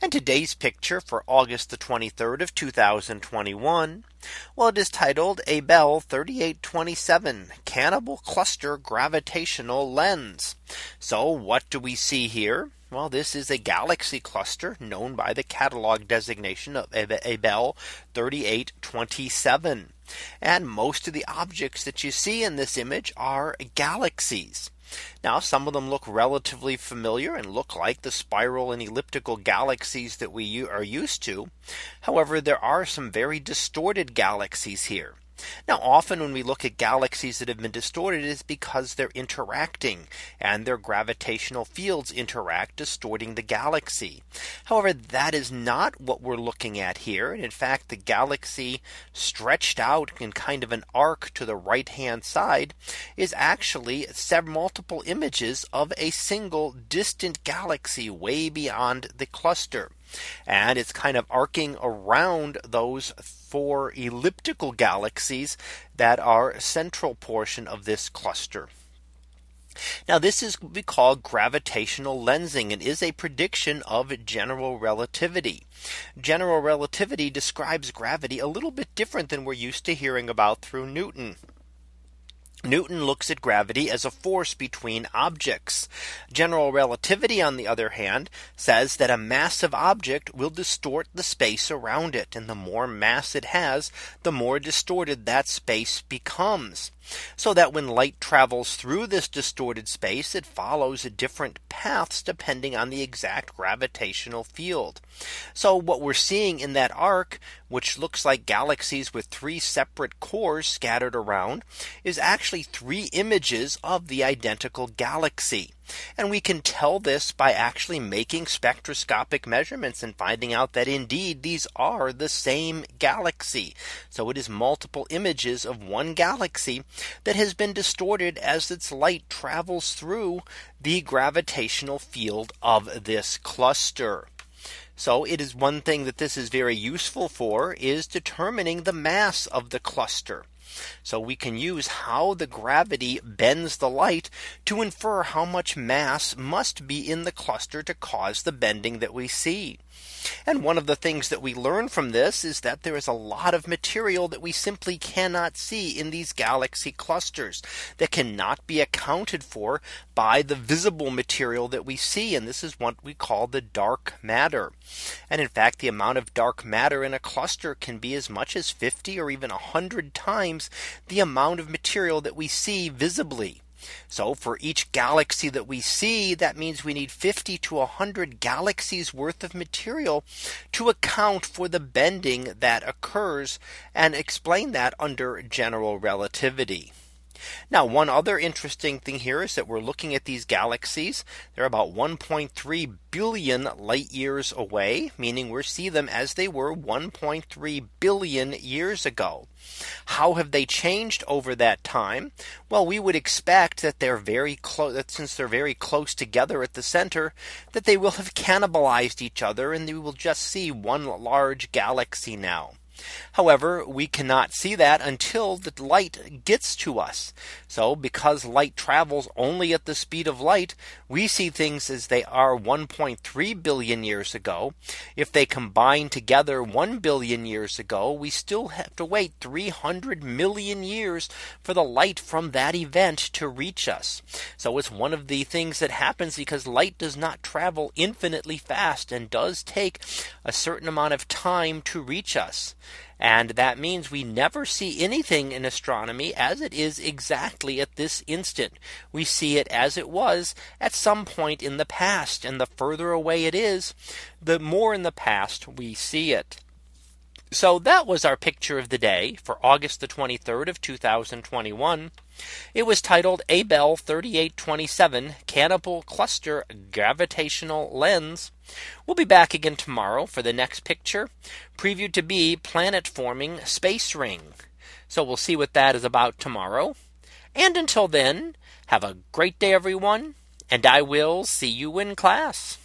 And today's picture for August the 23rd of 2021. Well, it is titled Abell 3827 Cannibal Cluster Gravitational Lens. So what do we see here? Well, this is a galaxy cluster known by the catalog designation of Abell 3827. And most of the objects that you see in this image are galaxies. Now some of them look relatively familiar and look like the spiral and elliptical galaxies that we are used to. However, there are some very distorted galaxies here. Now often when we look at galaxies that have been distorted it is because they're interacting and their gravitational fields interact distorting the galaxy. However, that is not what we're looking at here. And in fact, the galaxy stretched out in kind of an arc to the right hand side is actually several multiple images of a single distant galaxy way beyond the cluster. And it's kind of arcing around those four elliptical galaxies that are central portion of this cluster. Now this is what we call gravitational lensing and is a prediction of general relativity. General relativity describes gravity a little bit different than we're used to hearing about through Newton. Newton looks at gravity as a force between objects. General relativity, on the other hand, says that a massive object will distort the space around it. And the more mass it has, the more distorted that space becomes. So that when light travels through this distorted space, it follows different paths depending on the exact gravitational field. So what we're seeing in that arc, which looks like galaxies with three separate cores scattered around, is actually three images of the identical galaxy. And we can tell this by actually making spectroscopic measurements and finding out that indeed these are the same galaxy. So it is multiple images of one galaxy that has been distorted as its light travels through the gravitational field of this cluster. So it is one thing that this is very useful for is determining the mass of the cluster. So we can use how the gravity bends the light to infer how much mass must be in the cluster to cause the bending that we see. And one of the things that we learn from this is that there is a lot of material that we simply cannot see in these galaxy clusters that cannot be accounted for by the visible material that we see. And this is what we call the dark matter. And in fact, the amount of dark matter in a cluster can be as much as 50 or even 100 times the amount of material that we see visibly. So for each galaxy that we see, that means we need 50 to 100 galaxies worth of material to account for the bending that occurs and explain that under general relativity. Now one other interesting thing here is that we're looking at these galaxies. They're about 1.3 billion light years away, meaning we see them as they were 1.3 billion years ago. How have they changed over that time? Well, we would expect that they're very close that since they're very close together at the center, that they will have cannibalized each other and we will just see one large galaxy now. However, we cannot see that until the light gets to us. So because light travels only at the speed of light, we see things as they are 1.3 billion years ago. If they combine together 1 billion years ago, we still have to wait 300 million years for the light from that event to reach us. So it's one of the things that happens because light does not travel infinitely fast and does take a certain amount of time to reach us. And that means we never see anything in astronomy as it is exactly at this instant. We see it as it was at some point in the past. And the further away it is, the more in the past we see it. So that was our picture of the day for August the 23rd of 2021. It was titled Abell 3827 Cannibal Cluster Gravitational Lens. We'll be back again tomorrow for the next picture previewed to be planet forming space ring. So we'll see what that is about tomorrow. And until then, have a great day, everyone, and I will see you in class.